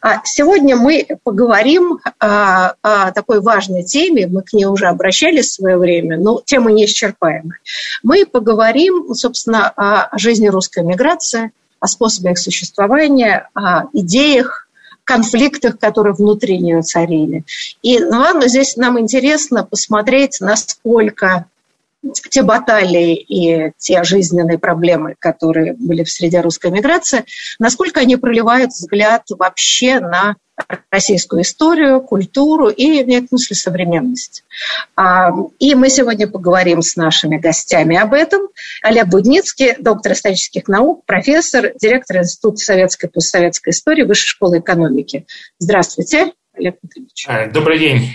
А сегодня мы поговорим о, о такой важной теме, мы к ней уже обращались в свое время, но тема неисчерпаемая. Мы поговорим, собственно, о жизни русской миграции, о способах существования, о идеях, конфликтах, которые внутри нее царили. И ну, здесь нам интересно посмотреть, насколько те баталии и те жизненные проблемы, которые были в среде русской миграции, насколько они проливают взгляд вообще на российскую историю, культуру и, в некотором смысле, современность. А, и мы сегодня поговорим с нашими гостями об этом. Олег Будницкий, доктор исторических наук, профессор, директор Института советской и постсоветской истории Высшей школы экономики. Здравствуйте, Олег Дмитриевич. Добрый день.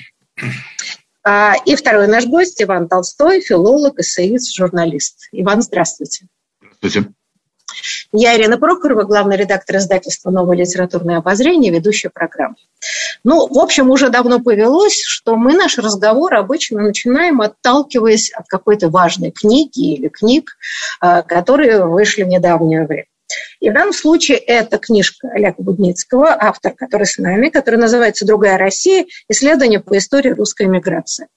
А, и второй наш гость Иван Толстой, филолог, эссеист, журналист. Иван, здравствуйте. Здравствуйте. Я Ирина Прохорова, главный редактор издательства «Новое литературное обозрение», ведущая программы. Ну, в общем, уже давно повелось, что мы наш разговор обычно начинаем, отталкиваясь от какой-то важной книги или книг, а, которые вышли в недавнее время. И в данном случае это книжка Олега Будницкого, автор, который с нами, которая называется «Другая Россия. Исследование по истории русской миграции».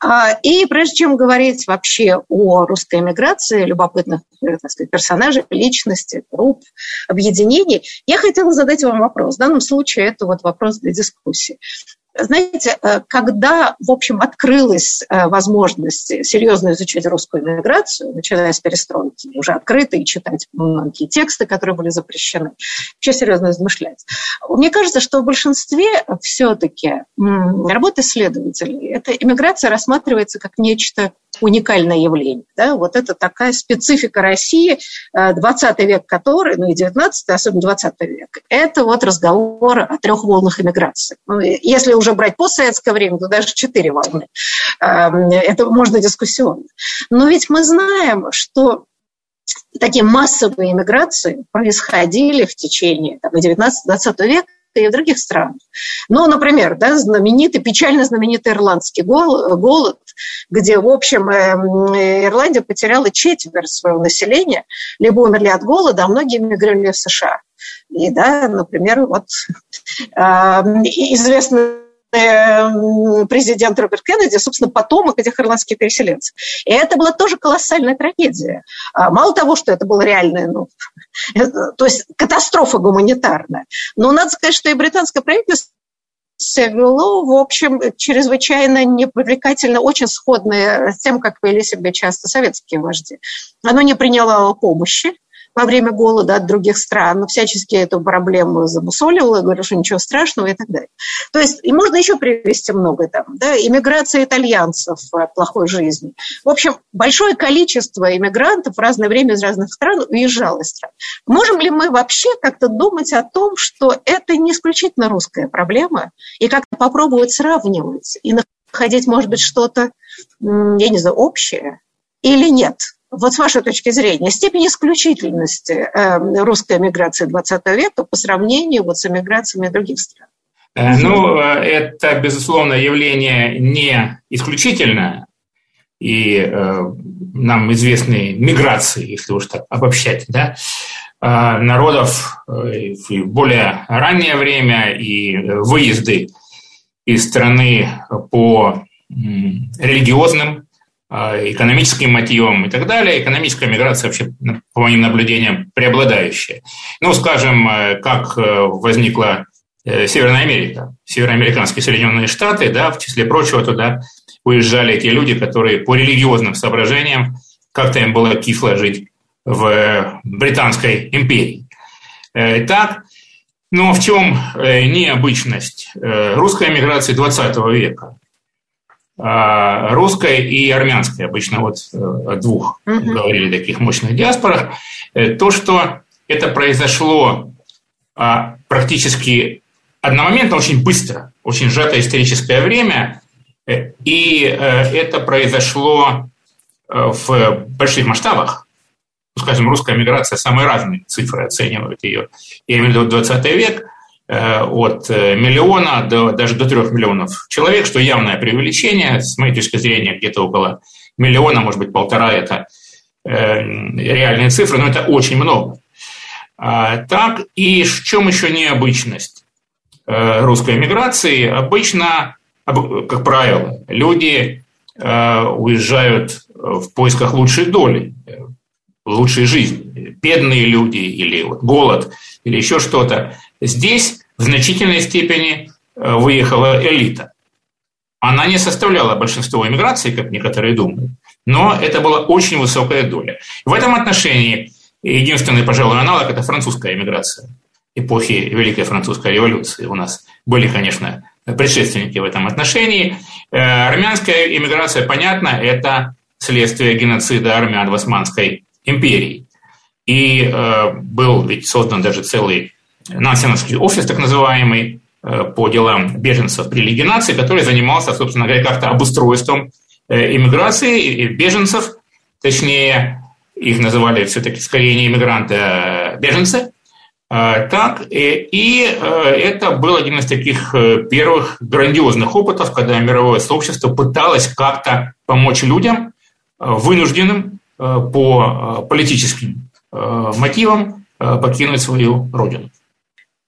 А, и прежде чем говорить вообще о русской миграции, любопытных так сказать, персонажей, личности, групп, объединений, я хотела задать вам вопрос. В данном случае это вот вопрос для дискуссии. Знаете, э, когда, в общем, открылась э, возможность серьезно изучать русскую миграцию, начиная с перестройки, уже открыто и читать многие тексты, которые были запрещены, вообще серьезно размышлять. Мне кажется, что в большинстве все-таки работы исследователей эта иммиграция рассматривается как нечто уникальное явление. Да? Вот это такая специфика России, 20 э, век который, ну и 19 особенно 20 век, это вот разговор о трех волнах иммиграции. Ну, если уже брать постсоветское время, то даже четыре волны. Эм, это можно дискуссионно. Но ведь мы знаем, что такие массовые иммиграции происходили в течение там, 19-20 века и в других странах. Ну, например, да, знаменитый, печально знаменитый ирландский голод, где, в общем, эм, Ирландия потеряла четверть своего населения, либо умерли от голода, а многие мигрировали в США. И, да, например, вот эм, известный президент Роберт Кеннеди, собственно, потомок этих ирландских переселенцев. И это была тоже колоссальная трагедия. А мало того, что это была реальная, ну, то есть катастрофа гуманитарная, но надо сказать, что и британское правительство вело, в общем, чрезвычайно непривлекательно, очень сходное с тем, как вели себя часто советские вожди. Оно не приняло помощи, во время голода от других стран, всячески эту проблему замусоливала, говорила, что ничего страшного и так далее. То есть, и можно еще привести много там, да, иммиграция итальянцев от плохой жизни. В общем, большое количество иммигрантов в разное время из разных стран уезжало из стран. Можем ли мы вообще как-то думать о том, что это не исключительно русская проблема, и как-то попробовать сравнивать и находить, может быть, что-то, я не знаю, общее или нет? Вот с вашей точки зрения, степень исключительности э, русской эмиграции 20 века по сравнению вот с эмиграциями других стран? Э, ну, э, это, безусловно, явление не исключительное, и э, нам известны миграции, если уж так обобщать, да, э, народов э, в более раннее время и выезды из страны по религиозным экономическим мотивам и так далее. Экономическая миграция вообще, по моим наблюдениям, преобладающая. Ну, скажем, э, как э, возникла э, Северная Америка, североамериканские Соединенные Штаты, да, в числе прочего туда уезжали те люди, которые по религиозным соображениям как-то им было кисло жить в Британской империи. Так, но в чем необычность русской эмиграции 20 века? А, русская и армянская, обычно вот о двух угу. говорили таких мощных диаспорах, то, что это произошло а, практически одномоментно, очень быстро, очень сжатое историческое время, э, и э, это произошло э, в больших масштабах. Ну, скажем, русская миграция, самые разные цифры оценивают ее. Я имею в виду 20 век, от миллиона до, даже до трех миллионов человек, что явное преувеличение, с моей точки зрения, где-то около миллиона, может быть, полтора – это реальные цифры, но это очень много. А, так, и в чем еще необычность э, русской миграции? Обычно, как правило, люди э, уезжают в поисках лучшей доли, лучшей жизни. Бедные люди или вот голод, или еще что-то. Здесь в значительной степени э, выехала элита. Она не составляла большинство иммиграции, как некоторые думают, но это была очень высокая доля. В этом отношении Единственный, пожалуй, аналог – это французская эмиграция эпохи Великой Французской революции. У нас были, конечно, предшественники в этом отношении. Э, армянская эмиграция, понятно, это следствие геноцида армян в Османской империи. И э, был ведь создан даже целый Нансеновский офис, так называемый, э, по делам беженцев при Лиге наций, который занимался, собственно говоря, как-то обустройством иммиграции беженцев, точнее, их называли все-таки скорее не иммигранты, а беженцы. А, так, и э, это был один из таких э, первых грандиозных опытов, когда мировое сообщество пыталось как-то помочь людям, э, вынужденным по политическим мотивам покинуть свою родину.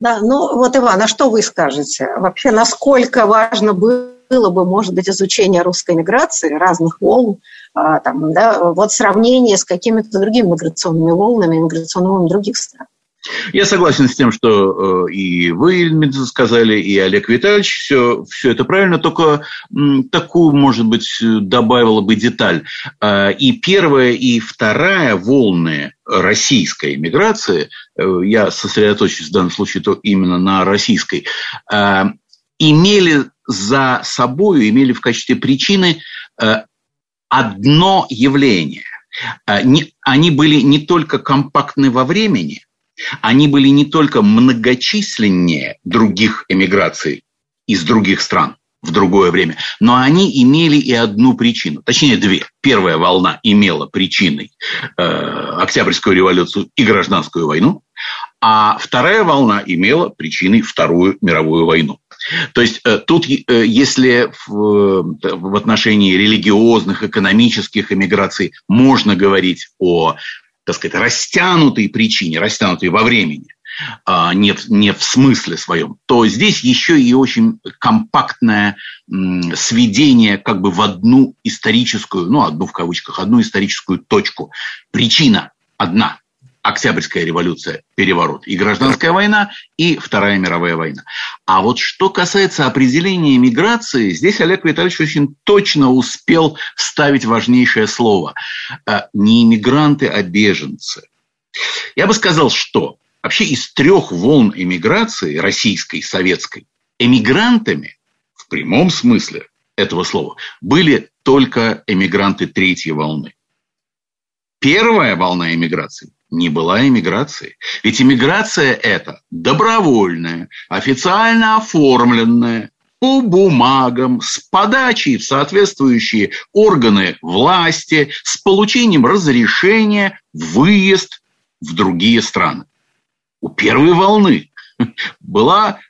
Да, ну вот, Иван, а что вы скажете? Вообще, насколько важно было бы, может быть, изучение русской миграции, разных волн, а, там, да, вот сравнение с какими-то другими миграционными волнами, миграционными волнами других стран. Я согласен с тем, что э, и вы, Ильмидзе, сказали, и Олег Витальевич, все, все это правильно, только такую, может быть, добавила бы деталь. Э, и первая, и вторая волны российской миграции, э, я сосредоточусь в данном случае то именно на российской, э, имели за собой, имели в качестве причины э, одно явление. Э, они были не только компактны во времени, они были не только многочисленнее других эмиграций из других стран в другое время, но они имели и одну причину, точнее две. Первая волна имела причиной э, Октябрьскую революцию и гражданскую войну, а вторая волна имела причиной Вторую мировую войну. То есть э, тут, э, если в, в отношении религиозных, экономических эмиграций можно говорить о, так сказать, растянутой причине, растянутой во времени, а нет, не в смысле своем, то здесь еще и очень компактное сведение как бы в одну историческую, ну, одну в кавычках, одну историческую точку. Причина одна – Октябрьская революция, переворот, и гражданская война, и Вторая мировая война. А вот что касается определения миграции, здесь Олег Витальевич очень точно успел вставить важнейшее слово. Э, не иммигранты, а беженцы. Я бы сказал, что вообще из трех волн эмиграции, российской, советской, эмигрантами в прямом смысле этого слова были только эмигранты третьей волны. Первая волна эмиграции не была иммиграцией. Ведь иммиграция это добровольная, официально оформленная, по бумагам, с подачей в соответствующие органы власти, с получением разрешения, выезд в другие страны. У первой волны была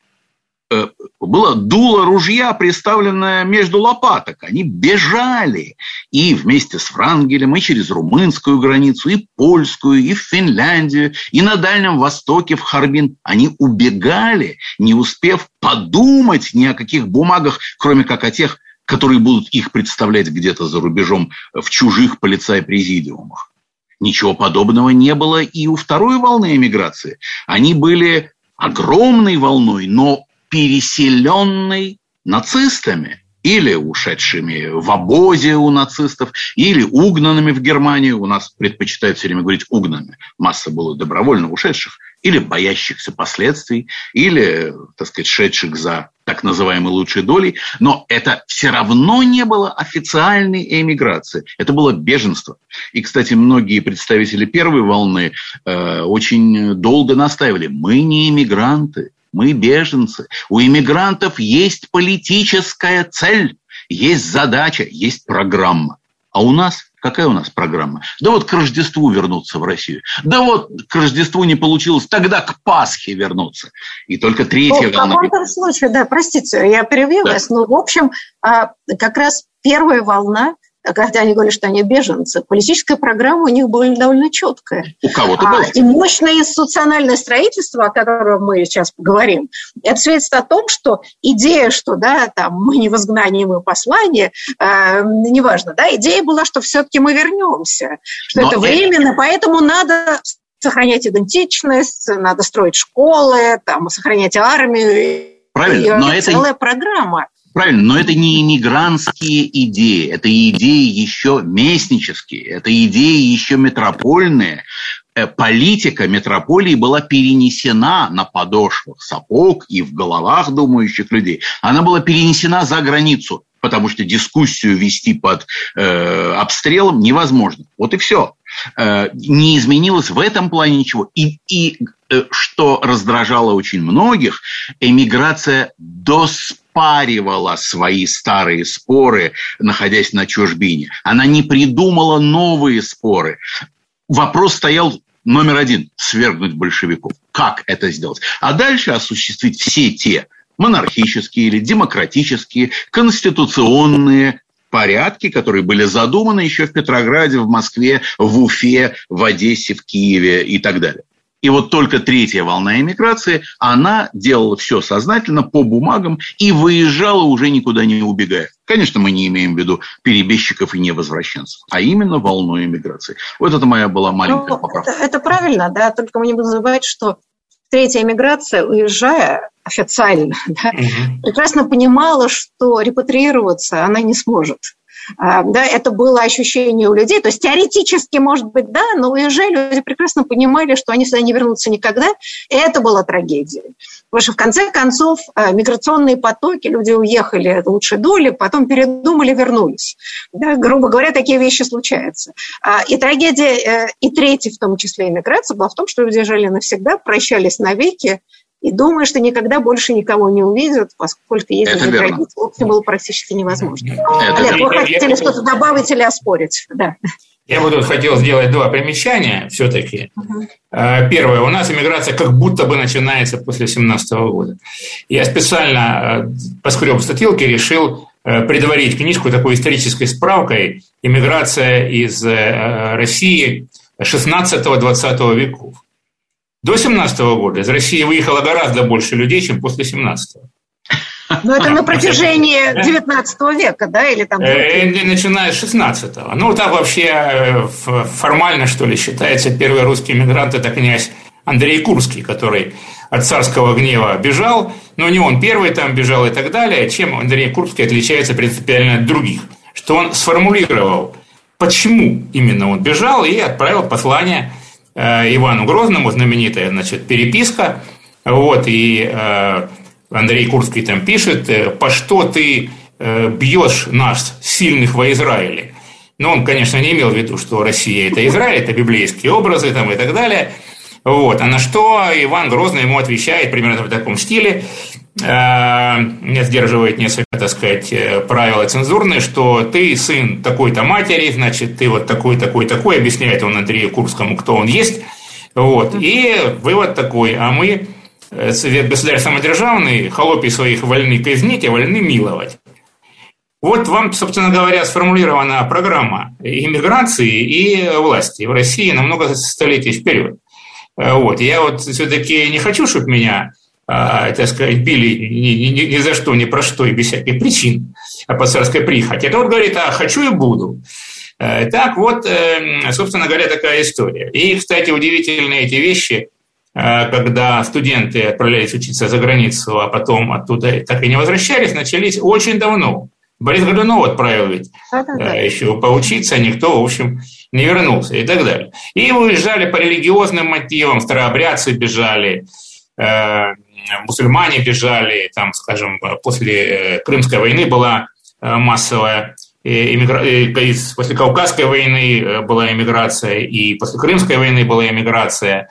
было дуло ружья, приставленное между лопаток. Они бежали и вместе с Франгелем, и через румынскую границу, и польскую, и в Финляндию, и на Дальнем Востоке, в Харбин. Они убегали, не успев подумать ни о каких бумагах, кроме как о тех, которые будут их представлять где-то за рубежом в чужих полицай-президиумах. Ничего подобного не было и у второй волны эмиграции. Они были огромной волной, но переселенной нацистами. или ушедшими в обозе у нацистов, или угнанными в Германию. У нас предпочитают все время говорить угнанными. Масса было добровольно ушедших, или боящихся последствий, или, так сказать, шедших за так называемой лучшей долей. Но это все равно не было официальной эмиграции. Это было беженство. И, кстати, многие представители первой волны э, очень долго настаивали. Мы не эмигранты, мы беженцы. У иммигрантов есть политическая цель, есть задача, есть программа. А у нас Какая у нас программа? Да вот к Рождеству вернуться в Россию. Да вот к Рождеству не получилось, тогда к Пасхе вернуться. И только третья ну, волна... В каком случае, да, простите, я перебью да. вас, но в общем а, как раз первая волна когда они говорили, что они беженцы, политическая программа у них была довольно четкая. У кого-то а, И мощное институциональное строительство, о котором мы сейчас поговорим, это свидетельствует о том, что идея, что да, там, мы не в изгнании, мы послание, э, неважно, да, идея была, что все-таки мы вернемся, что Но это временно, это... поэтому надо сохранять идентичность, надо строить школы, там, сохранять армию. Правильно, но это целая программа. Правильно, но это не иммигрантские идеи, это идеи еще местнические, это идеи еще метропольные. Э, политика метрополии была перенесена на подошвах сапог и в головах думающих людей. Она была перенесена за границу, потому что дискуссию вести под э, обстрелом невозможно. Вот и все. Э, не изменилось в этом плане ничего. И, и э, что раздражало очень многих, эмиграция доспаривала свои старые споры, находясь на чужбине. Она не придумала новые споры. Вопрос стоял номер один – свергнуть большевиков. Как это сделать? А дальше осуществить все те монархические или демократические, конституционные порядки, которые были задуманы еще в Петрограде, в Москве, в Уфе, в Одессе, в Киеве и так далее. И вот только третья волна эмиграции, она делала все сознательно по бумагам и выезжала уже никуда не убегая. Конечно, мы не имеем в виду перебежчиков и невозвращенцев, а именно волну эмиграции. Вот это моя была маленькая ну, поправка. Это, это правильно, да, только мы не будем забывать, что третья эмиграция, уезжая официально, да, угу. прекрасно понимала, что репатриироваться она не сможет. А, да, это было ощущение у людей, то есть теоретически, может быть, да, но уезжали, люди прекрасно понимали, что они сюда не вернутся никогда, и это была трагедия. Потому что в конце концов а, миграционные потоки, люди уехали лучшей доли, потом передумали, вернулись. Да, грубо говоря, такие вещи случаются. А, и трагедия, э, и третья в том числе иммиграция, была в том, что люди жили навсегда, прощались навеки, и думаю, что никогда больше никого не увидят, поскольку ездить за границу в общем было практически невозможно. Это Олег, вы хотели что-то добавить или оспорить? Да. Я бы тут хотел сделать два примечания все-таки. Угу. Первое. У нас иммиграция как будто бы начинается после 17 года. Я специально э, поскреб статилки, решил э, предварить книжку такой исторической справкой «Иммиграция из России 16-20 веков». До 17 года из России выехало гораздо больше людей, чем после 17 -го. Но это на протяжении 19 века, да, или там? Э, начиная с 16-го. Ну, так вообще э, формально, что ли, считается первый русский мигрант – это князь Андрей Курский, который от царского гнева бежал, но не он первый там бежал и так далее. Чем Андрей Курский отличается принципиально от других? Что он сформулировал, почему именно он бежал, и отправил послание – Э, Ивану Грозному, знаменитая, значит, переписка, вот, и э, Андрей Курский там пишет, э, по что ты бьешь нас, сильных во Израиле. Но он, конечно, не имел в виду, что Россия – это Израиль, это библейские образы там, и так далее. Вот. А на что Иван Грозный ему отвечает примерно в таком стиле, Э, не сдерживает несколько, так сказать, э, правила цензурные, что ты сын такой-то матери, значит, ты вот такой, такой, такой, объясняет он Андрею Курскому, кто он есть. Вот. И вывод такой, а мы, э, государь самодержавный, холопий своих вольны казнить, а вольны миловать. Вот вам, собственно говоря, сформулирована программа иммиграции и власти в России на много столетий вперед. Вот. Я вот все-таки не хочу, чтобы меня а, так сказать, били ни, ни, ни за что, ни про что и без всяких причин, а по царской прихоти. Это вот говорит, а хочу и буду. Э, так вот, эм, собственно говоря, такая история. И, кстати, удивительные эти вещи, э, когда студенты отправлялись учиться за границу, а потом оттуда так и не возвращались, начались очень давно. Борис Годунов отправил ведь да, еще поучиться, никто, в общем, не вернулся и так далее. И уезжали по религиозным мотивам, старообрядцы бежали, мусульмане бежали, там, скажем, после Крымской войны была массовая иммигра... после Кавказской войны была эмиграция, и после Крымской войны была эмиграция.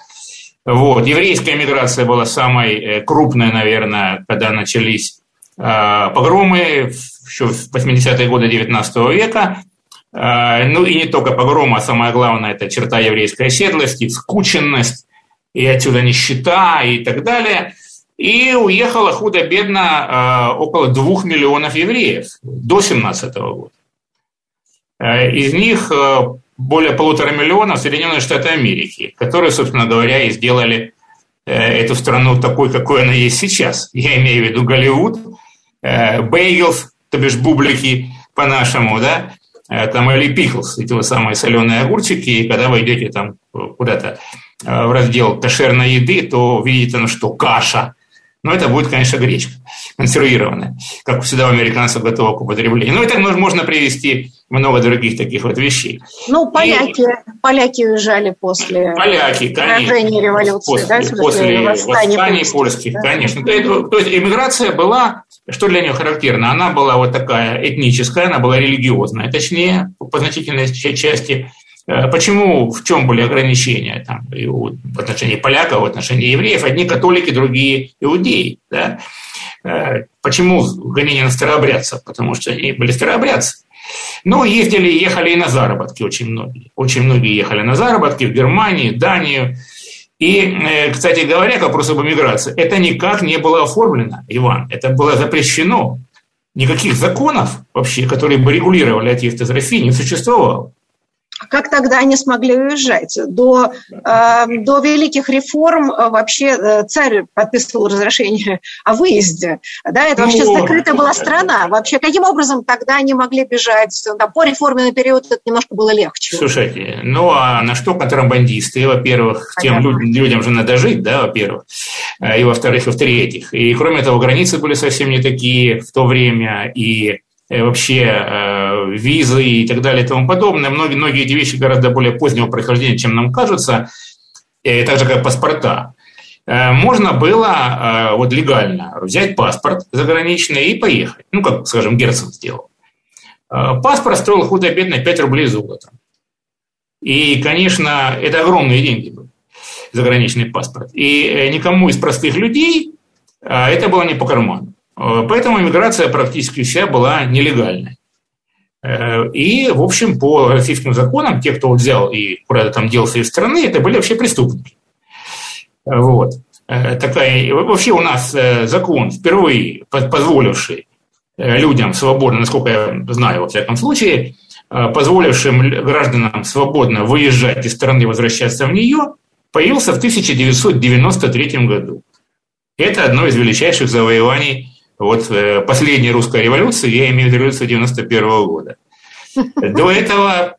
Вот. Еврейская эмиграция была самой крупной, наверное, когда начались погромы еще в 80-е годы 19 века. Ну и не только погромы, а самое главное – это черта еврейской оседлости, скученность, и отсюда нищета и так далее. И уехало худо-бедно около двух миллионов евреев до 17 года. Из них более полутора миллионов Соединенные Штаты Америки, которые, собственно говоря, и сделали эту страну такой, какой она есть сейчас. Я имею в виду Голливуд, Бейгелс, то бишь бублики по-нашему, да, там или пиклс, эти вот самые соленые огурчики, и когда вы идете там куда-то в раздел кошерной еды, то видите, ну что, каша, но это будет, конечно, гречка консервированная, как всегда у американцев готова к употреблению. Ну, и так можно привести много других таких вот вещей. Ну, поляки, и... поляки уезжали после поляки, конечно, революции, после, да, после восстаний, восстаний польских, да. конечно. То, есть иммиграция была, что для нее характерно, она была вот такая этническая, она была религиозная, точнее, по значительной части, Э, почему, в чем были ограничения там, в отношении поляков, в отношении евреев? Одни католики, другие иудеи. Да? Э, почему гонения на старообрядцев? Потому что они были старообрядцы. Но ездили, ехали и на заработки очень многие. Очень многие ехали на заработки в Германию, Данию. И, э, кстати говоря, к вопросу об эмиграции, это никак не было оформлено, Иван. Это было запрещено. Никаких законов вообще, которые бы регулировали из России, не существовало. Как тогда они смогли уезжать? До, э, до великих реформ э, вообще э, царь подписывал разрешение о выезде. Да, это вообще ну, закрытая была страна. Вообще, каким образом тогда они могли бежать? Да, по реформенный период это немножко было легче. Слушайте, ну а на что контрабандисты? Во-первых, тем людям, людям же надо жить, да, во-первых. И во-вторых, и в-третьих. И кроме того, границы были совсем не такие в то время. И вообще визы и так далее и тому подобное. Многие, многие эти вещи гораздо более позднего происхождения, чем нам кажется, так же, как паспорта. Э, можно было э, вот легально взять паспорт заграничный и поехать. Ну, как, скажем, Герцог сделал. Э, паспорт стоил худо-бедно 5 рублей золота. И, конечно, это огромные деньги были, заграничный паспорт. И никому из простых людей это было не по карману. Поэтому иммиграция практически вся была нелегальной. Э, и, в общем, по российским законам, те, кто взял и куда-то там делся из страны, это были вообще преступники. Э, вот. Э, такая, вообще у нас закон, впервые позволивший людям свободно, насколько я знаю, во всяком случае, позволившим гражданам свободно выезжать из страны и возвращаться в нее, появился в 1993 году. Это одно из величайших завоеваний вот э, последней русской революции, я имею в виду революцию 91 -го года. До этого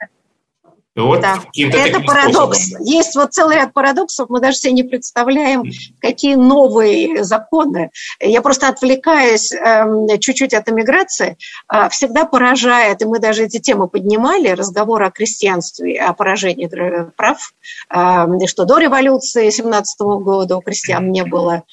вот да. Это парадокс. Способом. Есть вот целый ряд парадоксов, мы даже себе не представляем, какие новые законы. Я просто отвлекаясь э, чуть-чуть от эмиграции, э, всегда поражает, и мы даже эти темы поднимали, разговор о крестьянстве, о поражении прав, э, что до революции 17 года у крестьян не было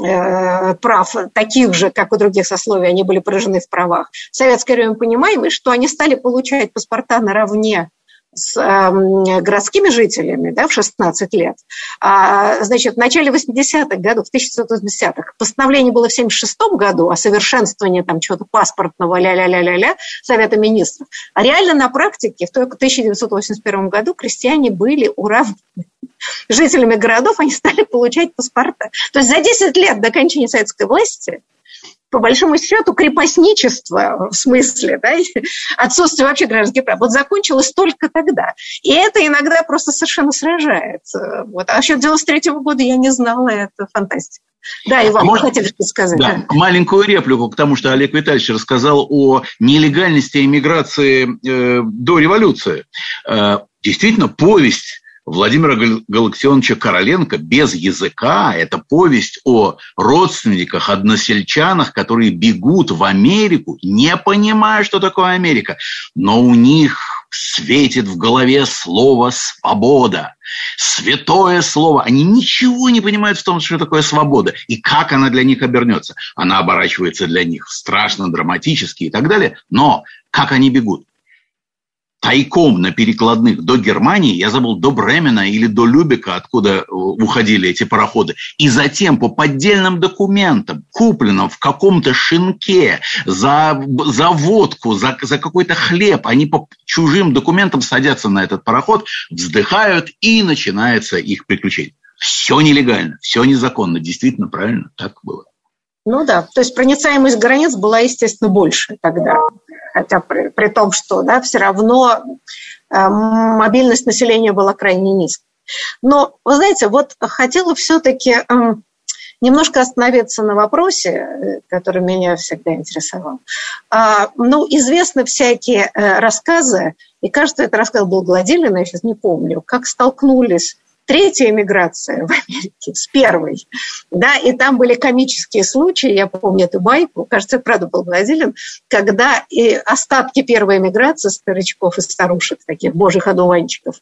прав таких же, как у других сословий, они были поражены в правах. В советское время понимаем, что они стали получать паспорта наравне с э, городскими жителями да, в 16 лет. А, значит, в начале 80-х годов, в 1980-х, постановление было в 76 году о совершенствовании там чего-то паспортного ля-ля-ля-ля-ля Совета министров. А реально на практике в 1981 году крестьяне были уравнены жителями городов, они стали получать паспорта. То есть за 10 лет до окончания советской власти по большому счету, крепостничество, в смысле, да, отсутствие вообще гражданских прав, вот закончилось только тогда. И это иногда просто совершенно сражает. Вот. А насчет 93 -го года я не знала, это фантастика. Да, Иван, Можно, хотели что сказать. Да, да. Маленькую реплику, потому что Олег Витальевич рассказал о нелегальности иммиграции э, до революции. Э, действительно, повесть Владимира Галактионовича Короленко «Без языка» – это повесть о родственниках, односельчанах, которые бегут в Америку, не понимая, что такое Америка. Но у них светит в голове слово «свобода». Святое слово. Они ничего не понимают в том, что такое свобода и как она для них обернется. Она оборачивается для них страшно драматически и так далее. Но как они бегут? Тайком на перекладных до Германии, я забыл, до Бремена или до Любека, откуда э, уходили эти пароходы, и затем по поддельным документам, купленным в каком-то шинке за, за водку, за, за какой-то хлеб, они по чужим документам садятся на этот пароход, вздыхают, и начинается их приключение. Все нелегально, все незаконно, действительно правильно, так было. Ну да, то есть проницаемость границ была, естественно, больше тогда. Хотя при, при том, что да, все равно э, мобильность населения была крайне низкой. Но, вы знаете, вот хотела все-таки э, немножко остановиться на вопросе, э, который меня всегда интересовал. А, ну, известны всякие э, рассказы, и кажется, этот рассказ был Гладилина, я сейчас не помню, как столкнулись третья эмиграция в Америке с первой, да, и там были комические случаи, я помню эту байку, кажется, правда был Гладилин, когда и остатки первой эмиграции старичков и старушек, таких божьих одуванчиков,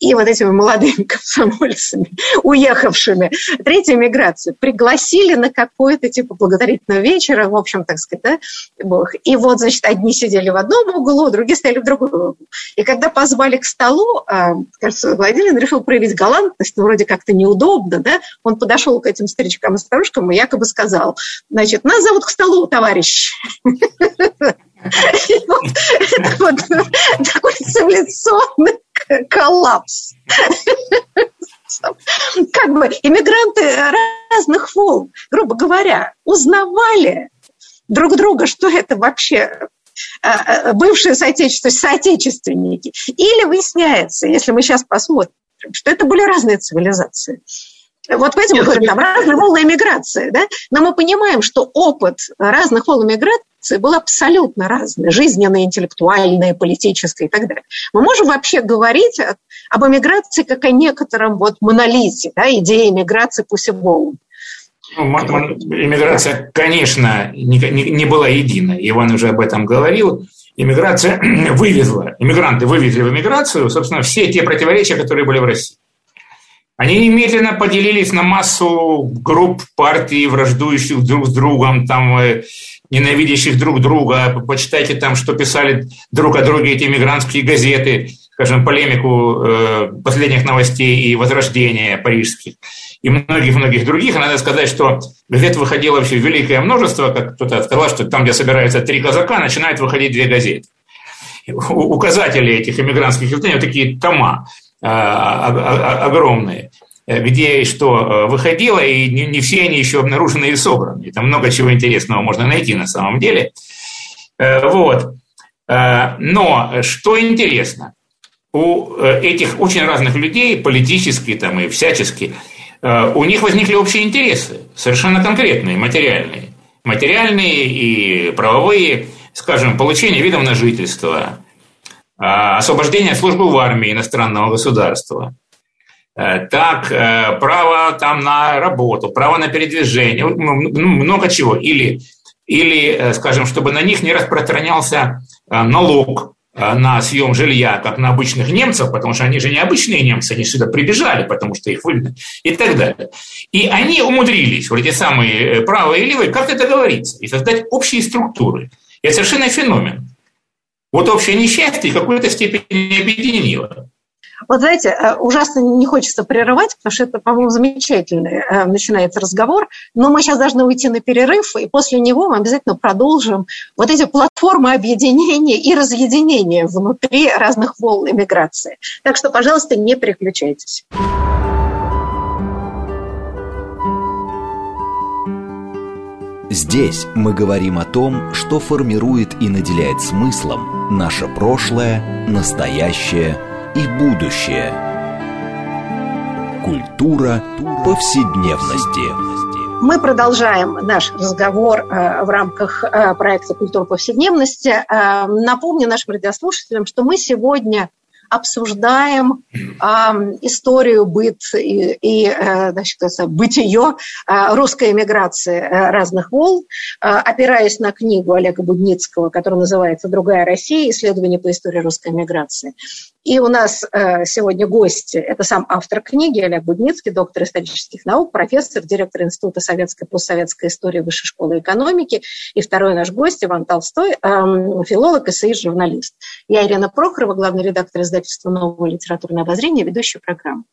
и вот этими молодыми комсомольцами, уехавшими третью миграцию, пригласили на какой-то типа благотворительного вечера, в общем, так сказать, да, Бог. И вот, значит, одни сидели в одном углу, другие стояли в другом углу. И когда позвали к столу, а, кажется, Владимир решил проявить галантность, ну, вроде как-то неудобно, да, он подошел к этим старичкам и старушкам и якобы сказал, значит, нас зовут к столу, товарищ. Такой цивилизационный коллапс. Как бы иммигранты разных волн, грубо говоря, узнавали друг друга, что это вообще э, э, бывшие соотечественники, соотечественники. Или выясняется, если мы сейчас посмотрим, что это были разные цивилизации. Вот поэтому мы говорим, там разные волны иммиграции, да? Но мы понимаем, что опыт разных волн иммиграции был абсолютно разный, жизненный, интеллектуальный, политический и так далее. Мы можем вообще говорить об иммиграции как о некотором вот монолите, да, идеи иммиграции по всему. Ну, иммиграция, конечно, не, не, не была единой. Иван уже об этом говорил. Иммиграция вывезла, иммигранты вывезли в иммиграцию, собственно, все те противоречия, которые были в России. Они немедленно поделились на массу групп партий, враждующих друг с другом, там, э, ненавидящих друг друга. Почитайте там, что писали друг о друге эти мигрантские газеты, скажем, полемику э, последних новостей и возрождения парижских и многих-многих других. надо сказать, что газет выходило вообще великое множество, как кто-то сказал, что там, где собираются три казака, начинают выходить две газеты. Указатели этих иммигрантских изданий, вот такие тома. А, огромные, где что э, выходило, и не все они еще обнаружены и собраны. И там много чего интересного можно найти на самом деле. Э, вот. Э, но что интересно, у этих очень разных людей, политически там и всячески, у них возникли общие интересы, совершенно конкретные, материальные. Материальные и правовые, скажем, получение видов на жительство – а, освобождение от службы в армии иностранного государства, э, так, э, право там на работу, право на передвижение, ну, много чего. Или, или, э, скажем, чтобы на них не распространялся налог на съем жилья, как на обычных немцев, потому что они же не обычные немцы, они сюда прибежали, потому что их выгнали, и так далее. И они умудрились, вот эти самые правые и левые, как-то договориться и создать общие структуры. Это совершенно феномен. Вот общее несчастье в какой-то степени объединило. Вот знаете, э, ужасно не хочется прерывать, потому что это, по-моему, замечательный э, начинается разговор, но мы сейчас должны уйти на перерыв, и после него мы обязательно продолжим вот эти платформы объединения и разъединения внутри разных волн иммиграции. Так что, пожалуйста, не переключайтесь. Здесь мы говорим о том, что формирует и наделяет смыслом наше прошлое, настоящее и будущее. Культура повседневности. Мы продолжаем наш разговор э, в рамках э, проекта «Культура повседневности». Э, напомню нашим радиослушателям, что мы сегодня обсуждаем историю, быт и, и значит, бытие русской эмиграции разных волн, опираясь на книгу Олега Будницкого, которая называется «Другая Россия. Исследование по истории русской эмиграции». И у нас э, сегодня гость, это сам автор книги Олег Будницкий, доктор исторических наук, профессор, директор Института советской и постсоветской истории Высшей школы экономики. И второй наш гость Иван Толстой, э, филолог, эссеист, журналист. Я Ирина Прохорова, главный редактор издательства «Новое литературное обозрение», ведущая программы.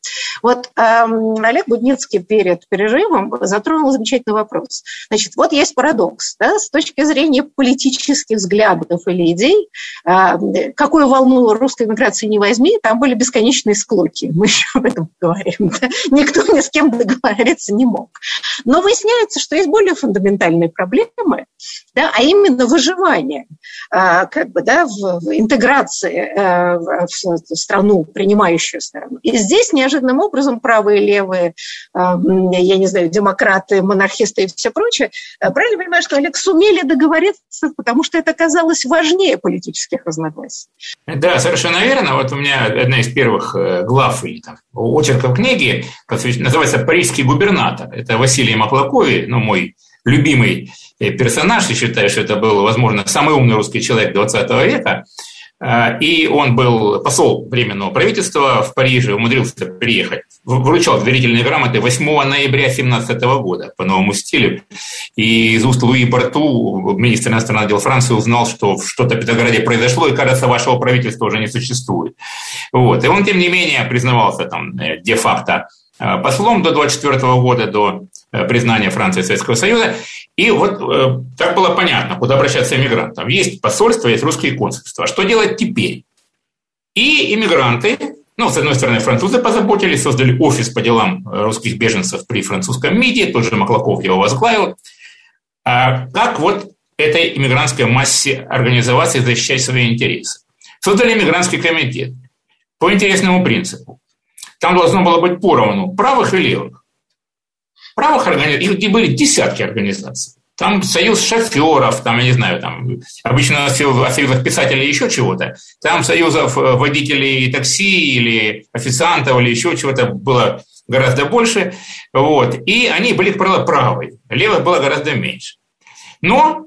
Вот э, Олег Будницкий перед перерывом затронул замечательный вопрос. Значит, вот есть парадокс. Да, с точки зрения политических взглядов или идей, э, какую волну русской миграции не возьми, там были бесконечные склоки. Мы еще об этом говорим. Да? Никто ни с кем договориться не мог. Но выясняется, что есть более фундаментальные проблемы, да, а именно выживание а, как бы, да, в, в интеграции а, в страну, принимающую страну. И здесь неожиданным образом правые, левые, а, я не знаю, демократы, монархисты и все прочее, правильно понимаю, что Олег сумели договориться, потому что это казалось важнее политических разногласий. Да, совершенно верно. Вот у меня одна из первых э, глав или там, очерков книги называется «Парижский губернатор». Это Василий Маклакови, ну, мой любимый э, персонаж, я считаю, что это был, возможно, самый умный русский человек 20 века. А, и он был посол Временного правительства в Париже, умудрился приехать, вручал доверительные грамоты 8 ноября 2017 года по новому стилю. И из уст Луи Барту, министр иностранных дел Франции, узнал, что что-то в Петрограде произошло, и, кажется, вашего правительства уже не существует. Вот. И он, тем не менее, признавался там э, де-факто э, послом до 24 года, до э, признания Франции Советского Союза. И вот э, так было понятно, куда обращаться иммигрантам. Есть посольство, есть русские консульства. Что делать теперь? И иммигранты, ну, с одной стороны, французы позаботились, создали офис по делам русских беженцев при французском МИДе, тот же Маклаков его возглавил. А как вот этой иммигрантской массе организоваться и защищать свои интересы? Создали иммигрантский комитет по интересному принципу. Там должно было быть поровну правых и левых правых организаций, их были десятки организаций. Там союз шоферов, там, я не знаю, там обычно о союзах писателей еще чего-то. Там союзов э, водителей такси или официантов или еще чего-то было гораздо больше. Вот. И они были, правые. Левых было гораздо меньше. Но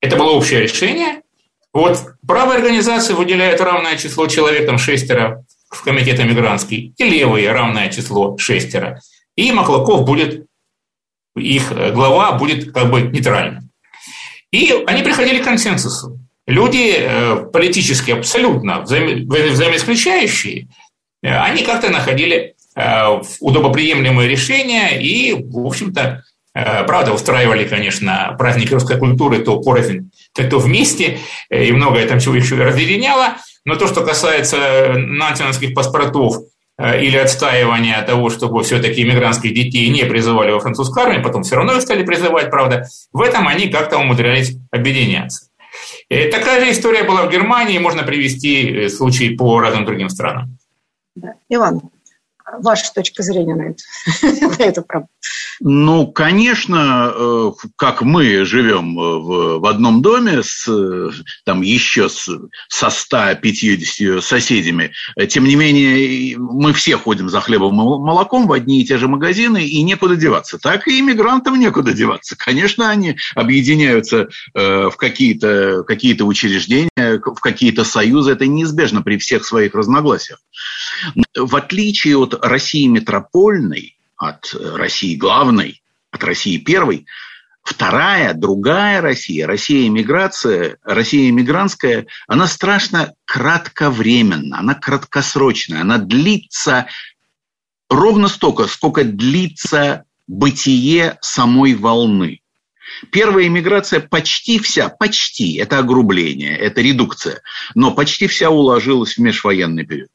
это было общее решение. Вот правые организации выделяют равное число человек, там шестеро в комитет мигрантский, и левые равное число шестеро. И Маклаков будет, их глава будет как бы нейтральным. И они приходили к консенсусу. Люди э, политически абсолютно взаим, взаимоисключающие, э, они как-то находили э, удобоприемлемые решения и, в общем-то, правда, устраивали, конечно, праздники русской культуры то порознь, то, то вместе, и многое там чего еще разъединяло. Но то, что касается национальных паспортов Э, или отстаивания того, чтобы все-таки иммигрантских детей не призывали во французскую армию, потом все равно их стали призывать, правда, в этом они как-то умудрялись объединяться. И такая же история была в Германии, можно привести э, случаи по разным другим странам. Да. Иван, ваша точка зрения на, это, на эту проблему? Ну, конечно, э, как мы живем э, в, в одном доме с там еще с, со 150 соседями, тем не менее мы все ходим за хлебом и молоком в одни и те же магазины, и некуда деваться. Так и иммигрантам некуда деваться. Конечно, они объединяются э, в какие-то какие учреждения, в какие-то союзы. Это неизбежно при всех своих разногласиях. В отличие от России метропольной, от России главной, от России первой, вторая, другая Россия, Россия иммиграция, Россия иммигрантская, она страшно кратковременна, она краткосрочная, она длится ровно столько, сколько длится бытие самой волны. Первая иммиграция почти вся, почти, это огрубление, это редукция, но почти вся уложилась в межвоенный период.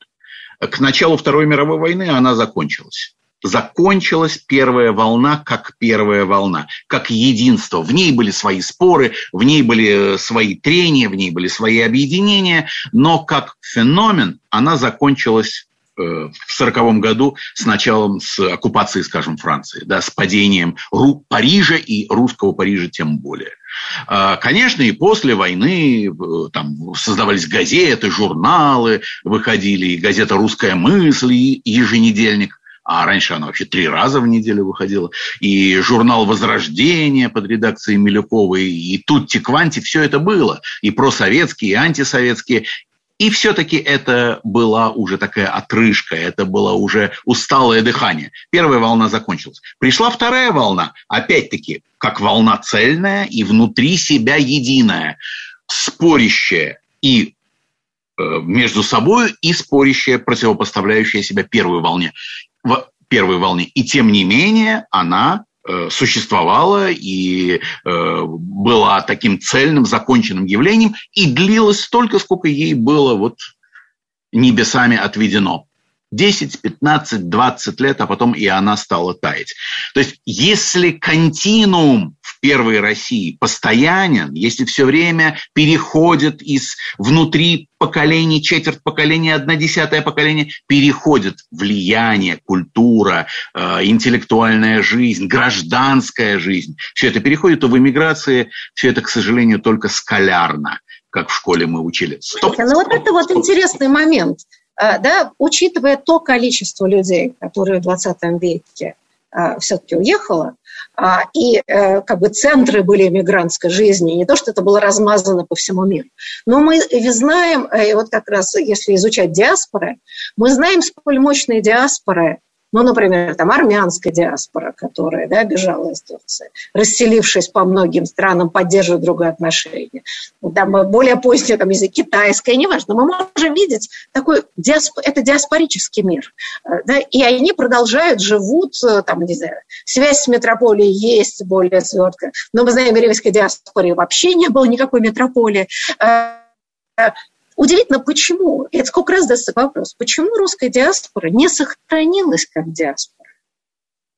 К началу Второй мировой войны она закончилась. Закончилась первая волна как первая волна, как единство. В ней были свои споры, в ней были свои трения, в ней были свои объединения, но как феномен она закончилась в сороковом году с началом, с оккупацией, скажем, Франции, да, с падением Ру Парижа и русского Парижа тем более. А, конечно, и после войны э, там создавались газеты, журналы, выходили и газета «Русская мысль», и еженедельник. А раньше она вообще три раза в неделю выходила, и журнал «Возрождение» под редакцией Милюковой, и Тутти Кванти, все это было, и просоветские, и антисоветские, и все-таки это была уже такая отрыжка, это было уже усталое дыхание. Первая волна закончилась. Пришла вторая волна, опять-таки, как волна цельная и внутри себя единая, спорящая и э, между собой и спорящая, противопоставляющая себя первой волне. В первой волне. И тем не менее она существовала и э, была таким цельным, законченным явлением и длилась столько, сколько ей было вот небесами отведено. 10, 15, 20 лет, а потом и она стала таять. То есть, если континуум первой России постоянен, если все время переходит из внутри поколений, четверть поколения, одна десятая поколение, переходит влияние, культура, э, интеллектуальная жизнь, гражданская жизнь, все это переходит, то в эмиграции все это, к сожалению, только скалярно как в школе мы учили. Стоп, ну вот это вот интересный момент – а, да, учитывая то количество людей, которые в 20 веке все-таки уехало, а, и э, как бы центры были иммигрантской жизни, не то, что это было размазано по всему миру. Но мы знаем, э, и вот как раз если изучать диаспоры, мы знаем, сколь мощные диаспоры ну, например, там армянская диаспора, которая да, бежала из Турции, расселившись по многим странам, поддерживая другое отношение. Там более позднее там, язык китайская, неважно. Мы можем видеть такой, диасп... это диаспорический мир. Да, и они продолжают, живут, там, не знаю, связь с метрополией есть более сводка. Но мы знаем, в римской диаспоре вообще не было никакой метрополии Удивительно, почему, это сколько раз дастся вопрос, почему русская диаспора не сохранилась как диаспора?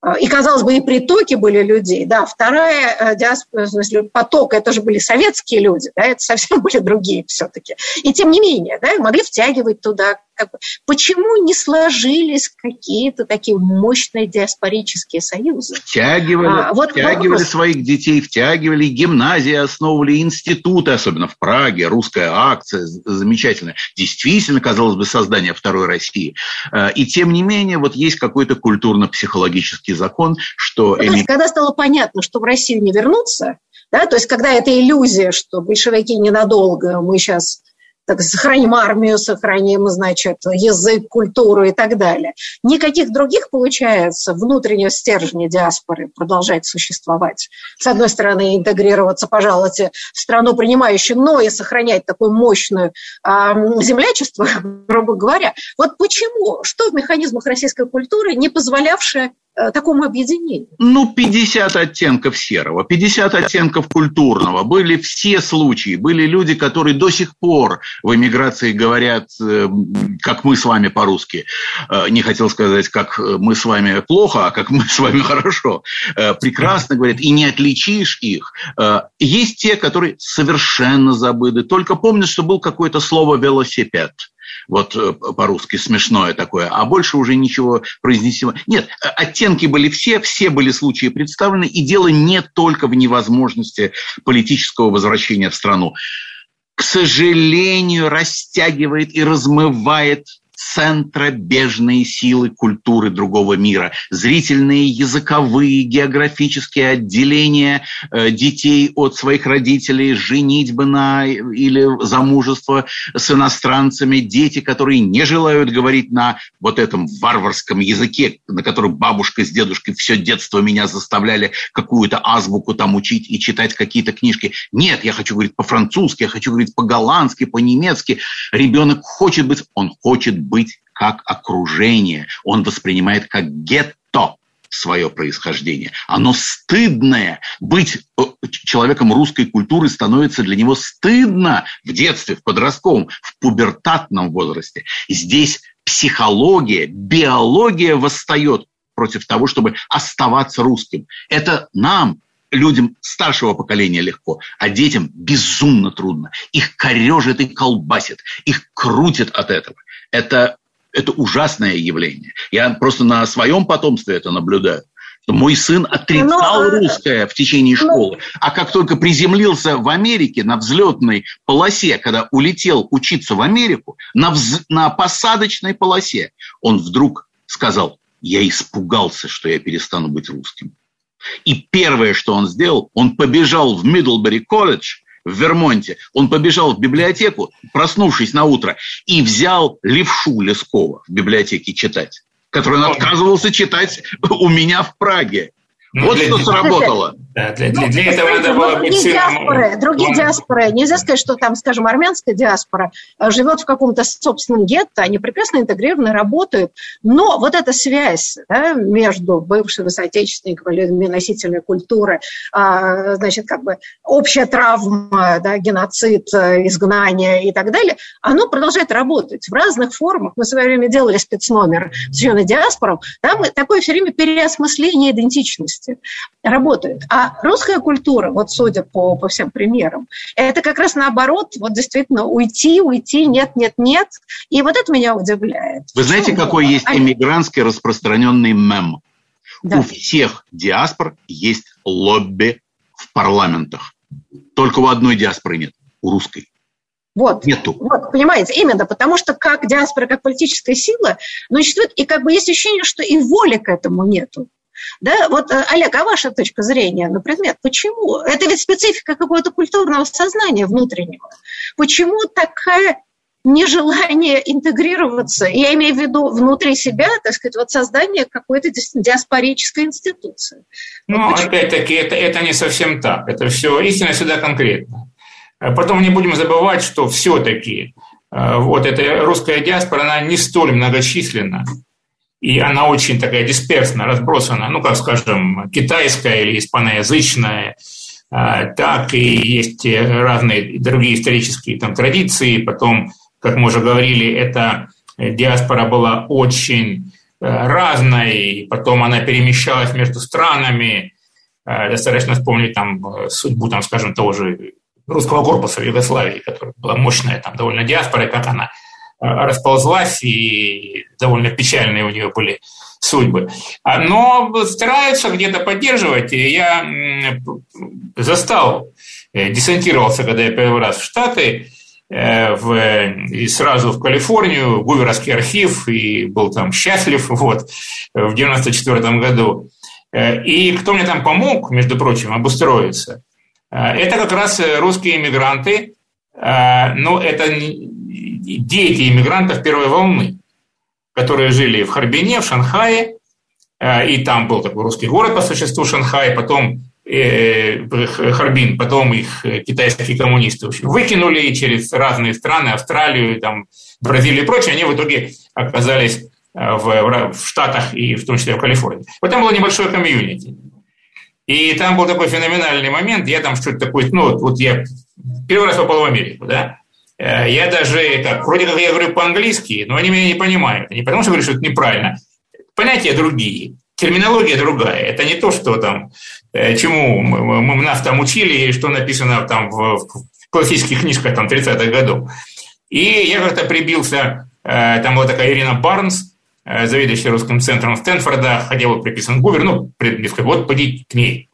А, и, казалось бы, и притоки были людей. Да, вторая э, диаспора, в смысле, поток, это же были советские люди, да, это совсем были другие все-таки. И тем не менее, да, могли втягивать туда Почему не сложились какие-то такие мощные диаспорические союзы? Втягивали, а, вот втягивали вопрос. своих детей, втягивали гимназии, основывали институты, особенно в Праге, русская акция замечательная. Действительно, казалось бы, создание второй России. А, и тем не менее, вот есть какой-то культурно-психологический закон, что... Ну, то есть, когда стало понятно, что в Россию не вернуться, да, то есть когда эта иллюзия, что большевики ненадолго, мы сейчас так, сохраним армию, сохраним, значит, язык, культуру и так далее. Никаких других, получается, внутреннего стержня диаспоры продолжать существовать. С одной стороны, интегрироваться, пожалуйте, в страну принимающую, но и сохранять такое мощное э, землячество, грубо говоря. Вот почему? Что в механизмах российской культуры, не позволявшее такому объединению? Ну, 50 оттенков серого, 50 оттенков культурного. Были все случаи. Были люди, которые до сих пор в эмиграции говорят, э, как мы с вами по-русски. Э, не хотел сказать, как мы с вами плохо, а как мы с вами хорошо. Прекрасно говорят, и не отличишь их. Есть те, которые совершенно забыты. Только помнят, что был какое-то слово «велосипед» вот э, по-русски смешное такое, а больше уже ничего произнесено. Нет, э, оттенки были все, все были случаи представлены, и дело не только в невозможности политического возвращения в страну. К сожалению, растягивает и размывает центробежные силы культуры другого мира, зрительные, языковые, географические отделения э, детей от своих родителей, женитьбы на или замужество с иностранцами, дети, которые не желают говорить на вот этом варварском языке, на котором бабушка с дедушкой все детство меня заставляли какую-то азбуку там учить и читать какие-то книжки. Нет, я хочу говорить по-французски, я хочу говорить по-голландски, по-немецки. Ребенок хочет быть, он хочет быть как окружение, он воспринимает как гетто свое происхождение. Оно стыдное. Быть э, человеком русской культуры становится для него стыдно в детстве, в подростковом, в пубертатном возрасте. Здесь психология, биология восстает против того, чтобы оставаться русским. Это нам, людям старшего поколения легко, а детям безумно трудно. Их корежит и колбасит, их крутит от этого. Это Это ужасное явление. Я просто на своем потомстве это наблюдаю. Мой сын отрицал Но, ну, русское в течение ну, школы, а как только приземлился в Америке на взлетной полосе, когда улетел учиться в Америку, на, вз... на посадочной полосе, он вдруг сказал, я испугался, что я перестану быть русским. И первое, что он сделал, он побежал в Мидлбери колледж в Вермонте, он побежал в библиотеку, проснувшись на утро, и взял левшу Лескова в библиотеке читать который он отказывался читать у меня в Праге. Ну, вот для, что сработало. Да, для, для, для ну, этого надо было быть другие диаспоры, другие диаспоры. Нельзя сказать, что там, скажем, армянская диаспора э, живет в каком-то собственном гетто, они прекрасно интегрированы, работают. Но вот эта связь да, между бывшими соотечественниками, людьми носителями культуры, а, значит, как бы общая травма, да, геноцид, э, изгнание и так далее, оно продолжает работать в разных формах. Мы в свое время делали спецномер с юной диаспором. Там такое все время переосмысление идентичности области работают. А русская культура, вот судя по, по всем примерам, это как раз наоборот, вот действительно уйти, уйти, нет, нет, нет. И вот это меня удивляет. Вы знаете, Почему? какой есть эмигрантский распространенный мем? Да. У всех диаспор есть лобби в парламентах. Только у одной диаспоры нет, у русской. Вот, Нету. вот, понимаете, именно потому что как диаспора, как политическая сила, но существует, и как бы есть ощущение, что и воли к этому нету. Да, вот, э, Олег, а ваша точка зрения на предмет? Почему? Это ведь специфика какого-то культурного сознания внутреннего. Почему такая нежелание интегрироваться, я имею в виду внутри себя, так сказать, вот создание какой-то диаспорической институции. Ну, вот опять-таки, это, это не совсем так. Это все истинно всегда конкретно. А потом не будем забывать, что все-таки э, вот эта русская диаспора, она не столь многочисленна, и она очень такая дисперсная, разбросана, ну, как, скажем, китайская или испаноязычная, а, так и есть разные другие исторические там, традиции. Потом, как мы уже говорили, эта диаспора была очень э, разной, потом она перемещалась между странами. Э, достаточно вспомнить там судьбу, там, скажем, того же русского корпуса в Югославии, которая была мощная там довольно диаспора, как она расползлась, и довольно печальные у нее были судьбы. А, но стараются где-то поддерживать. Я застал, э, десантировался, когда я первый раз в Штаты, э, в, и сразу в Калифорнию, Гуверовский архив, и был там счастлив вот, в 94 году. Э, и кто мне там помог, между прочим, обустроиться, это как раз русские иммигранты, но это дети иммигрантов первой волны, которые жили в Харбине, в Шанхае, э, и там был такой русский город по существу Шанхай, потом э, Харбин, потом их китайские коммунисты общем, выкинули через разные страны, Австралию, там, Бразилию и прочее, они в итоге оказались э, в, в Штатах и в том числе в Калифорнии. Вот там было небольшое комьюнити. И там был такой феноменальный момент, я там что-то такое, ну, вот я первый раз попал в Америку, да, Э, я даже, это, вроде как я говорю по-английски, но они меня не понимают. Не потому что говорю, что это неправильно. Понятия другие, терминология другая. Это не то, что там, э, чему мы, мы нас там учили, что написано там в, в классических книжках там 30-х годов. И я как-то прибился, э, там была такая Ирина Барнс, заведующая русским центром Стэнфорда, хотя вот приписан Гувер, ну, вот поди к ней.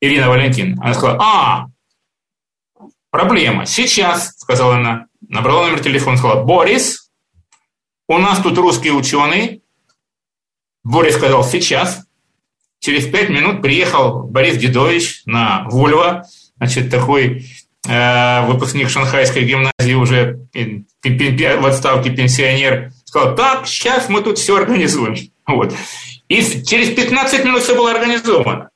Ирина Валентин. Она сказала, а, Проблема. Сейчас, сказала она, набрала номер телефона, сказала, Борис, у нас тут русский ученый. Борис сказал, сейчас. Через пять минут приехал Борис Дедович на Вольво, значит, такой э, выпускник шанхайской гимназии, уже в отставке пенсионер, сказал, так, сейчас мы тут все организуем. Вот. И через 15 минут все было организовано.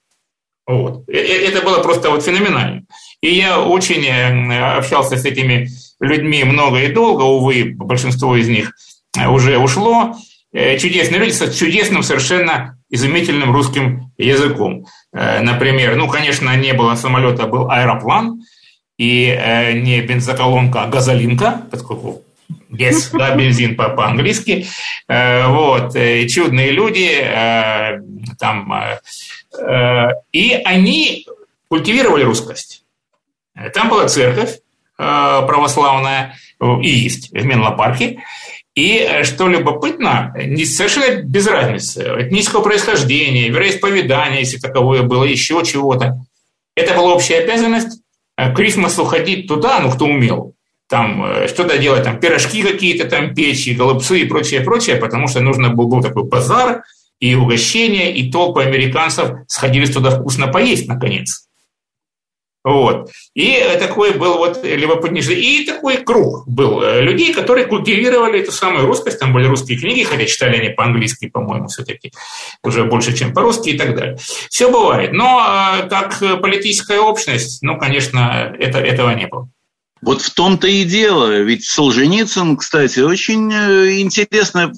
Вот. Э, э, это было просто вот феноменально. И я очень э, общался с этими людьми много и долго, увы, большинство из них уже ушло. Чудесные люди с чудесным, совершенно изумительным русским языком. Например, ну, конечно, не было самолета, был аэроплан, и не бензоколонка, а газолинка, поскольку без, да, бензин по-английски. Вот, чудные люди, там Э, и они культивировали русскость. Там была церковь э, православная, и есть в Менло-парке. И, э, что любопытно, совершенно без разницы, этнического происхождения, вероисповедания, если таковое было, еще чего-то. Это была общая обязанность к Крисмасу ходить туда, ну, кто умел, там э, что-то делать, там пирожки какие-то там печи, голубцы и прочее, прочее, потому что нужно был, был такой базар, и угощения, и толпы американцев сходились туда вкусно поесть, наконец. Вот. И такой был вот любопытнейший, и такой круг был э, людей, которые культивировали эту самую русскость, там были русские книги, хотя читали они по-английски, по-моему, все-таки уже больше, чем по-русски и так далее. Все бывает, но э, как политическая общность, ну, конечно, это, этого не было. Вот в том-то и дело. Ведь Солженицын, кстати, очень э, интересно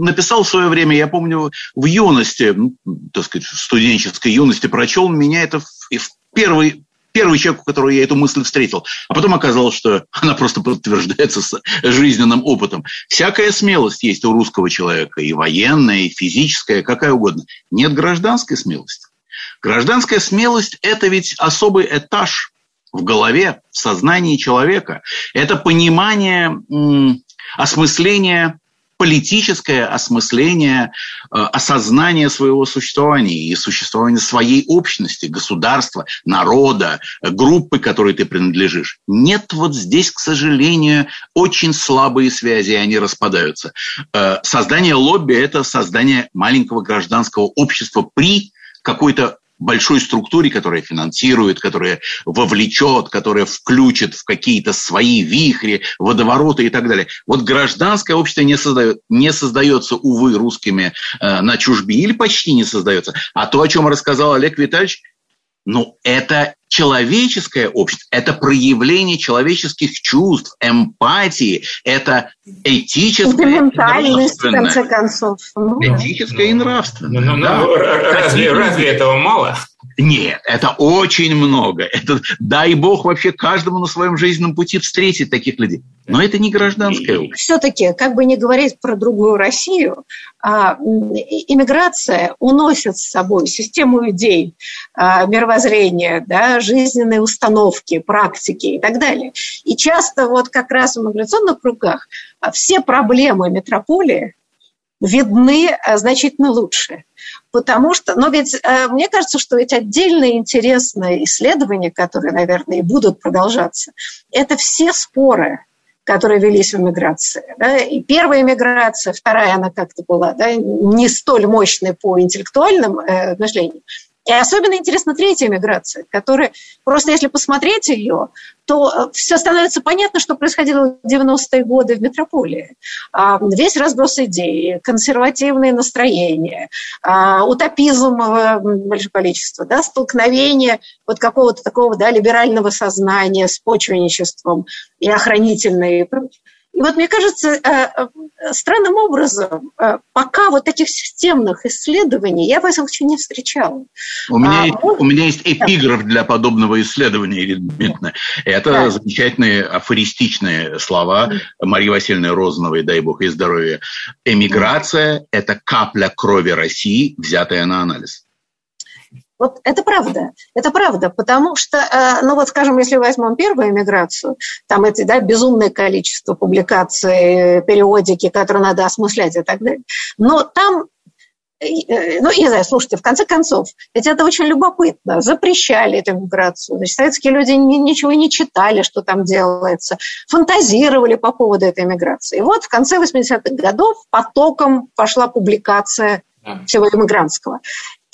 написал в свое время, я помню, в юности, так сказать, в студенческой юности, прочел меня это в, в первый первый человек, у которого я эту мысль встретил. А потом оказалось, что она просто подтверждается с жизненным опытом. Всякая смелость есть у русского человека, и военная, и физическая, какая угодно. Нет гражданской смелости. Гражданская смелость – это ведь особый этаж в голове, в сознании человека. Это понимание, осмысление политическое осмысление, э, осознание своего существования и существования своей общности, государства, народа, группы, которой ты принадлежишь. Нет вот здесь, к сожалению, очень слабые связи, и они распадаются. Э, создание лобби – это создание маленького гражданского общества при какой-то большой структуре, которая финансирует, которая вовлечет, которая включит в какие-то свои вихри, водовороты и так далее. Вот гражданское общество не, создает, не создается, увы, русскими э, на чужбе или почти не создается. А то, о чем рассказал Олег Витальевич, ну, это человеческое общество, это проявление человеческих чувств, эмпатии, это этическое и нравственное. в конце концов. Ну, этическое и нравственное. Ну, ну, да. ну, разве, разве этого мало? Нет, это очень много. Это, дай бог вообще каждому на своем жизненном пути встретить таких людей. Но это не гражданское общество. Все-таки, как бы не говорить про другую Россию, а, иммиграция уносит с собой систему идей, а, мировоззрения, да, жизненные установки, практики и так далее. И часто вот как раз в миграционных кругах а, все проблемы метрополии видны значительно лучше потому что, но ведь э, мне кажется, что эти отдельные интересные исследования, которые, наверное, и будут продолжаться, это все споры, которые велись в эмиграции. Да? И первая эмиграция, вторая, она как-то была да, не столь мощной по интеллектуальным э, мышлениям. И особенно интересна третья миграция, которая просто если посмотреть ее, то э, все становится понятно, что происходило в 90-е годы в метрополии. А, весь разброс идей, консервативные настроения, а, утопизм большое количество, да, столкновение вот какого-то такого да, либерального сознания с почвенничеством и охранительной и прочее. И вот мне кажется, э, э, странным образом, э, пока вот таких системных исследований я, во всяком случае, не встречала. У меня, а, есть, у меня есть эпиграф для подобного исследования, Ирина. Это да. замечательные афористичные слова Марии Васильевны Розановой, дай бог ей здоровья. Эмиграция – это капля крови России, взятая на анализ. Вот это правда, это правда, потому что, э, ну вот, скажем, если возьмем первую эмиграцию, там эти, да, безумное количество публикаций, периодики, которые надо осмыслять и так далее, но там э, ну, не знаю, слушайте, в конце концов, ведь это очень любопытно. Запрещали эту миграцию. Значит, советские люди ничего не читали, что там делается, фантазировали по поводу этой миграции. И вот в конце 80-х годов потоком пошла публикация всего иммигрантского.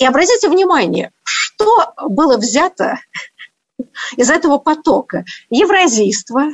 И обратите внимание, что было взято из этого потока? Евразийство,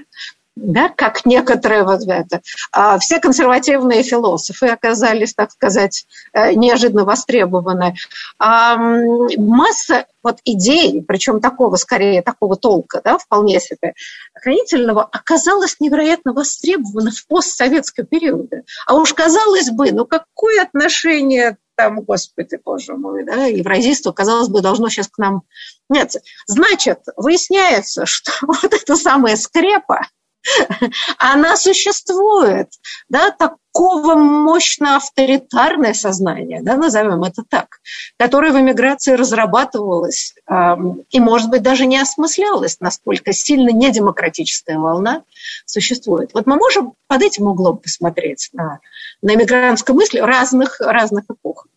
да, как некоторые вот это. А все консервативные философы оказались, так сказать, э, неожиданно востребованы. А масса вот идей, причем такого, скорее, такого толка, да, вполне себе хранительного, оказалась невероятно востребована в постсоветский период. А уж казалось бы, ну какое отношение там, господи, боже мой, да, евразийство, казалось бы, должно сейчас к нам... Нет, значит, выясняется, что вот эта самая скрепа, она существует, да, такого мощно авторитарное сознание, да, назовем это так, которое в эмиграции разрабатывалось э, и, может быть, даже не осмыслялось, насколько сильно недемократическая волна существует. Вот мы можем под этим углом посмотреть на, на эмигрантскую мысль разных, разных эпох.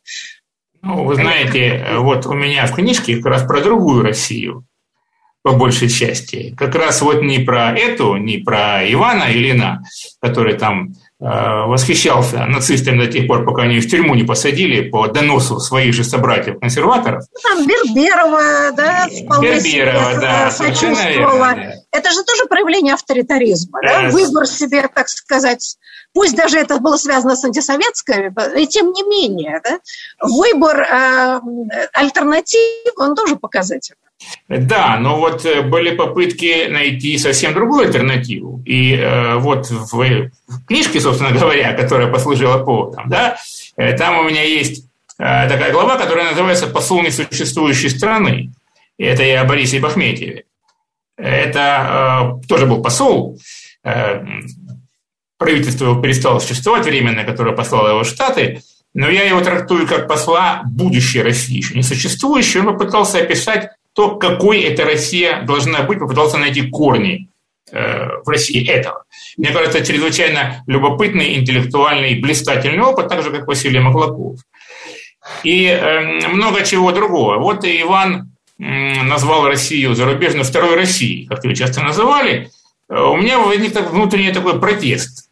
Ну, вы знаете, вот у меня в книжке как раз про другую Россию по большей части. Как раз вот не про эту, не про Ивана Ильина, который там э, восхищался нацистами до тех пор, пока они в тюрьму не посадили по доносу своих же собратьев-консерваторов. Ну, там Берберова, да, Берберова, да, совершенно верно. Это же тоже проявление авторитаризма, да? Э, Выбор себе, так сказать, пусть даже это было связано с антисоветской, и тем не менее, да? выбор э, альтернатив, он тоже показательный. Да, но вот э, были попытки найти совсем другую альтернативу. И э, вот в, в книжке, собственно говоря, которая послужила поводом, да, э, там у меня есть э, такая глава, которая называется «Посол несуществующей страны». И это я о Борисе Бахметьеве. Это э, тоже был посол, э, правительство его перестало существовать временно, которое послало его в Штаты, но я его трактую как посла будущей России, еще не существующей. Он попытался описать то, какой эта Россия должна быть, попытался найти корни э, в России этого. Мне кажется, это чрезвычайно любопытный, интеллектуальный, блистательный опыт, так же, как Василий Маклаков. И э, много чего другого. Вот и Иван назвал Россию зарубежной второй Россией, как ее часто называли. Э, у меня возник внутренний такой протест.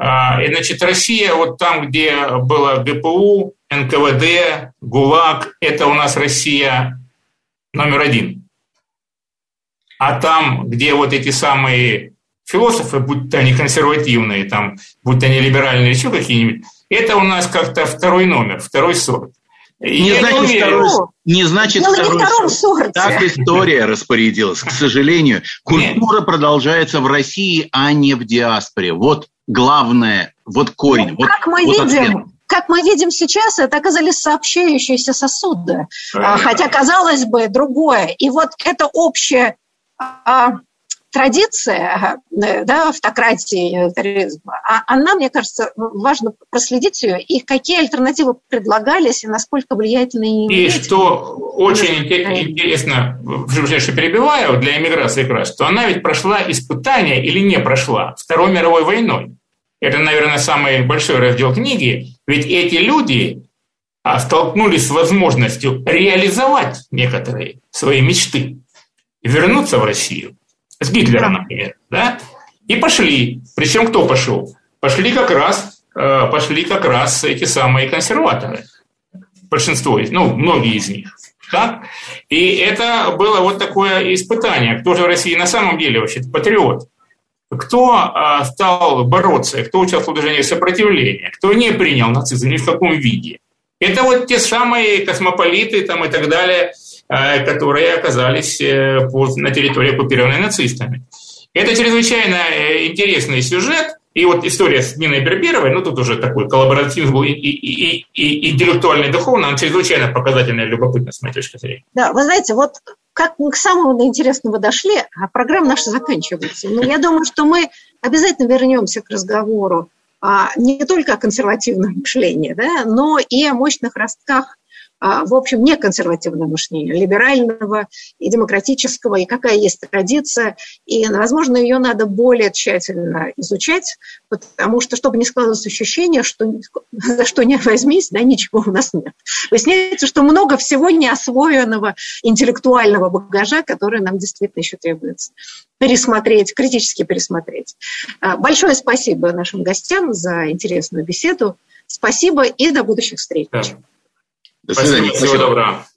А, и, значит, Россия, вот там, где было ГПУ, НКВД, ГУЛАГ, это у нас Россия номер один. А там, где вот эти самые философы, будь то они консервативные, там, будь то они либеральные, еще какие-нибудь, это у нас как-то второй номер, второй сорт. Не значит, не, второй, не значит Дело второй не сорт. Так история распорядилась. К сожалению, культура Нет. продолжается в России, а не в диаспоре. Вот главное, вот корень. Ну, вот, как мы вот видим, ответ как мы видим сейчас, это оказались сообщающиеся сосуды, а, хотя, казалось бы, другое. И вот это общая а, традиция э, да, автократии, туризма, а, она, мне кажется, важно проследить ее, и какие альтернативы предлагались, и насколько влиятельные И что очень интересно, что перебиваю, для иммиграции как раз, что она ведь прошла испытание или не прошла Второй мировой войной. Это, наверное, самый большой раздел книги. Ведь эти люди а, столкнулись с возможностью реализовать некоторые свои мечты, вернуться в Россию, с Гитлером, например, да, и пошли. Причем кто пошел? Пошли как раз, э, пошли как раз эти самые консерваторы. Большинство, ну, многие из них. Так? И это было вот такое испытание. Кто же в России на самом деле вообще патриот? Кто а, стал бороться, кто участвовал в движении сопротивления, кто не принял нацизм ни в каком виде. Это вот те самые космополиты там, и так далее, а, которые оказались э, на территории, оккупированной нацистами. Это чрезвычайно э, интересный сюжет, и вот история с Ниной Берберовой, ну тут уже такой коллаборативный был и, и, и, и интеллектуально, и духовно, она чрезвычайно показательная и любопытная, с моей точки зрения. Да, вы знаете, вот как мы к самому интересному дошли, а программа наша заканчивается. Но я думаю, что мы обязательно вернемся к разговору а, не только о консервативном мышлении, да, но и о мощных ростках в общем, не консервативного мышления, либерального и демократического, и какая есть традиция. И, возможно, ее надо более тщательно изучать, потому что, чтобы не складывалось ощущение, что за что не возьмись, да, ничего у нас нет. Выясняется, что много всего неосвоенного интеллектуального багажа, который нам действительно еще требуется пересмотреть, критически пересмотреть. А, большое спасибо нашим гостям за интересную беседу. Спасибо и до будущих встреч. Да. До свидания. Спасибо. Всего доброго.